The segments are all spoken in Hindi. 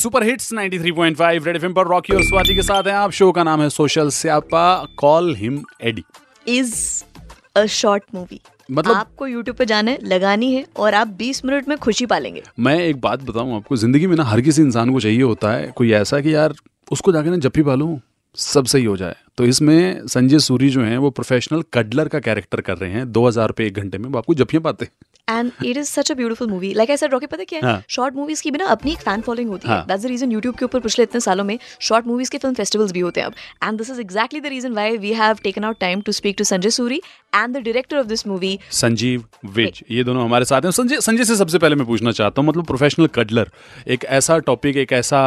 सुपर हिट्स 93.5 रेड एफएम पर रॉकी और स्वाति के साथ हैं आप। शो का नाम है social siyapa call him Eddy is a short movie मतलब- आपको यूट्यूब पे जाना है लगानी है और आप 20 मिनट में खुशी पालेंगे। मैं एक बात बताऊँ आपको ज़िंदगी में ना हर किसी इंसान को चाहिए होता है कोई ऐसा कि यार उसको जाके ना जप्पी पालूं सब सही हो जाए। तो इसमें संजय सूरी जो हैं वो प्रोफेशनल कडलर का कैरेक्टर कर रहे हैं दो हज़ार रुपये एक घंटे में वो आपको जप्पियाँ पाते। हैं and it is such a beautiful movie like ऐसा रॉकी पता क्या है? हाँ। शॉर्ट मूवीज़ की भी ना अपनी एक फ़ैन फॉलोइंग होती है। हाँ। दैट्स द रीजन यूट्यूब के ऊपर पिछले इतने सालों में शॉर्ट मूवीज़ के फ़िल्म फेस्टिवल्स भी होते हैं अब। And this is exactly the reason why we have taken out time to speak to Sanjay Suri and the director of this movie Sanjeev Vij ये दोनों हमारे साथ हैं। संजय संजय से सबसे पहले मैं पूछना चाहता हूँ मतलब प्रोफेशनल कडलर एक ऐसा टॉपिक एक ऐसा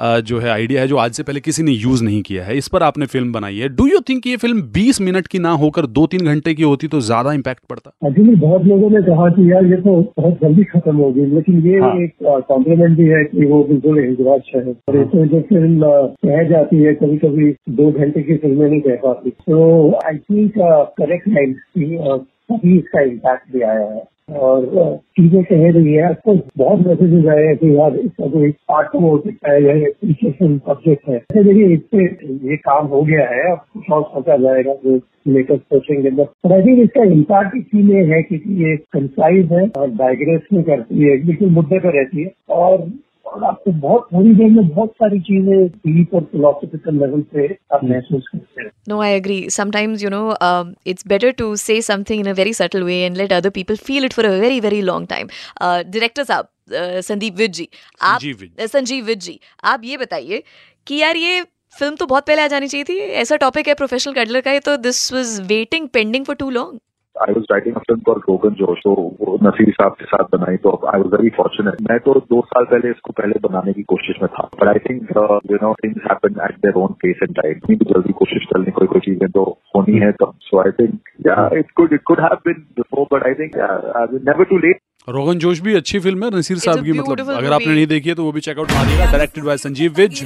जो है आइडिया है जो आज से पहले किसी ने यूज़ नहीं किया है। इस पर आपने फ़िल्म बनाई है। डू यू थिंक ये फ़िल्म 20 मिनट की ना होकर दो तीन घंटे की होती तो ज़्यादा इम्पैक्ट पड़ता? बहुत लोगों ने कहा कि यार ये तो बहुत जल्दी खत्म हो गई लेकिन ये हाँ। एक कॉम्प्लीमेंट भी है कि वो बिल्कुल हिंदुराज है और। इसमें जो फ़िल्म कह जाती है कभी कभी दो घंटे की फ़िल्में नहीं कह पाती तो आई थिंक करेक्ट लाइन की इसका इम्पैक्ट भी आया है और चीज़ें कह रही है। आपको बहुत मैसेजेस आए हैं कि यार इसका कोई पार्ट हो सकता है या एप्लीकेशन सब्जेक्ट है। देखिए, इस पे ये काम हो गया है। अब कुछ और सोचा जाएगा, जो लेटेस्ट कोचिंग के अंदर। बट आई थिंक इसका इम्पैक्ट इसीलिए है क्योंकि ये कंसाइज है और डायग्रेस में करती है। बिल्कुल मुद्दे पर रहती है। और और आपको बहुत थोड़ी देर में बहुत सारी चीज़ें डीप और फिलोसफिकल लेवल पे आप महसूस करते हैं No, I agree. Sometimes, you know, um, it's better to say something in a very subtle way and let other people feel it for a very, very long time. Uh, साहब uh, संदीप विज जी आप संजीव विज। uh, संजीव विज जी आप ये बताइए कि यार ये फ़िल्म तो बहुत पहले आ जानी चाहिए थी ऐसा टॉपिक है प्रोफेशनल कडलर का ये तो this was waiting pending for too long I was writing a film for Rogan Josh तो वो नसीर साहब के साथ बनाई तो आई वॉज़ वेरी फॉर्चुनेट मैं तो दो साल पहले इसको पहले बनाने की कोशिश में था but I think you know things happen at their own pace and time इतनी भी जल्दी कोशिश करनी कोई कोई चीज़ें तो होनी है तब. So I think yeah it could it could have been before but I think never too late Rogan Josh भी अच्छी फ़िल्म है नसीर साहब की मतलब अगर आपने नहीं देखी है तो वो भी check out मारिएगा directed by Sanjeev Vij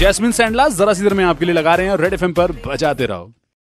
Jasmine Sandlas जरा सी देर में आपके लिए लगा रहे हैं और रेड एफएम पर बजाते रहो।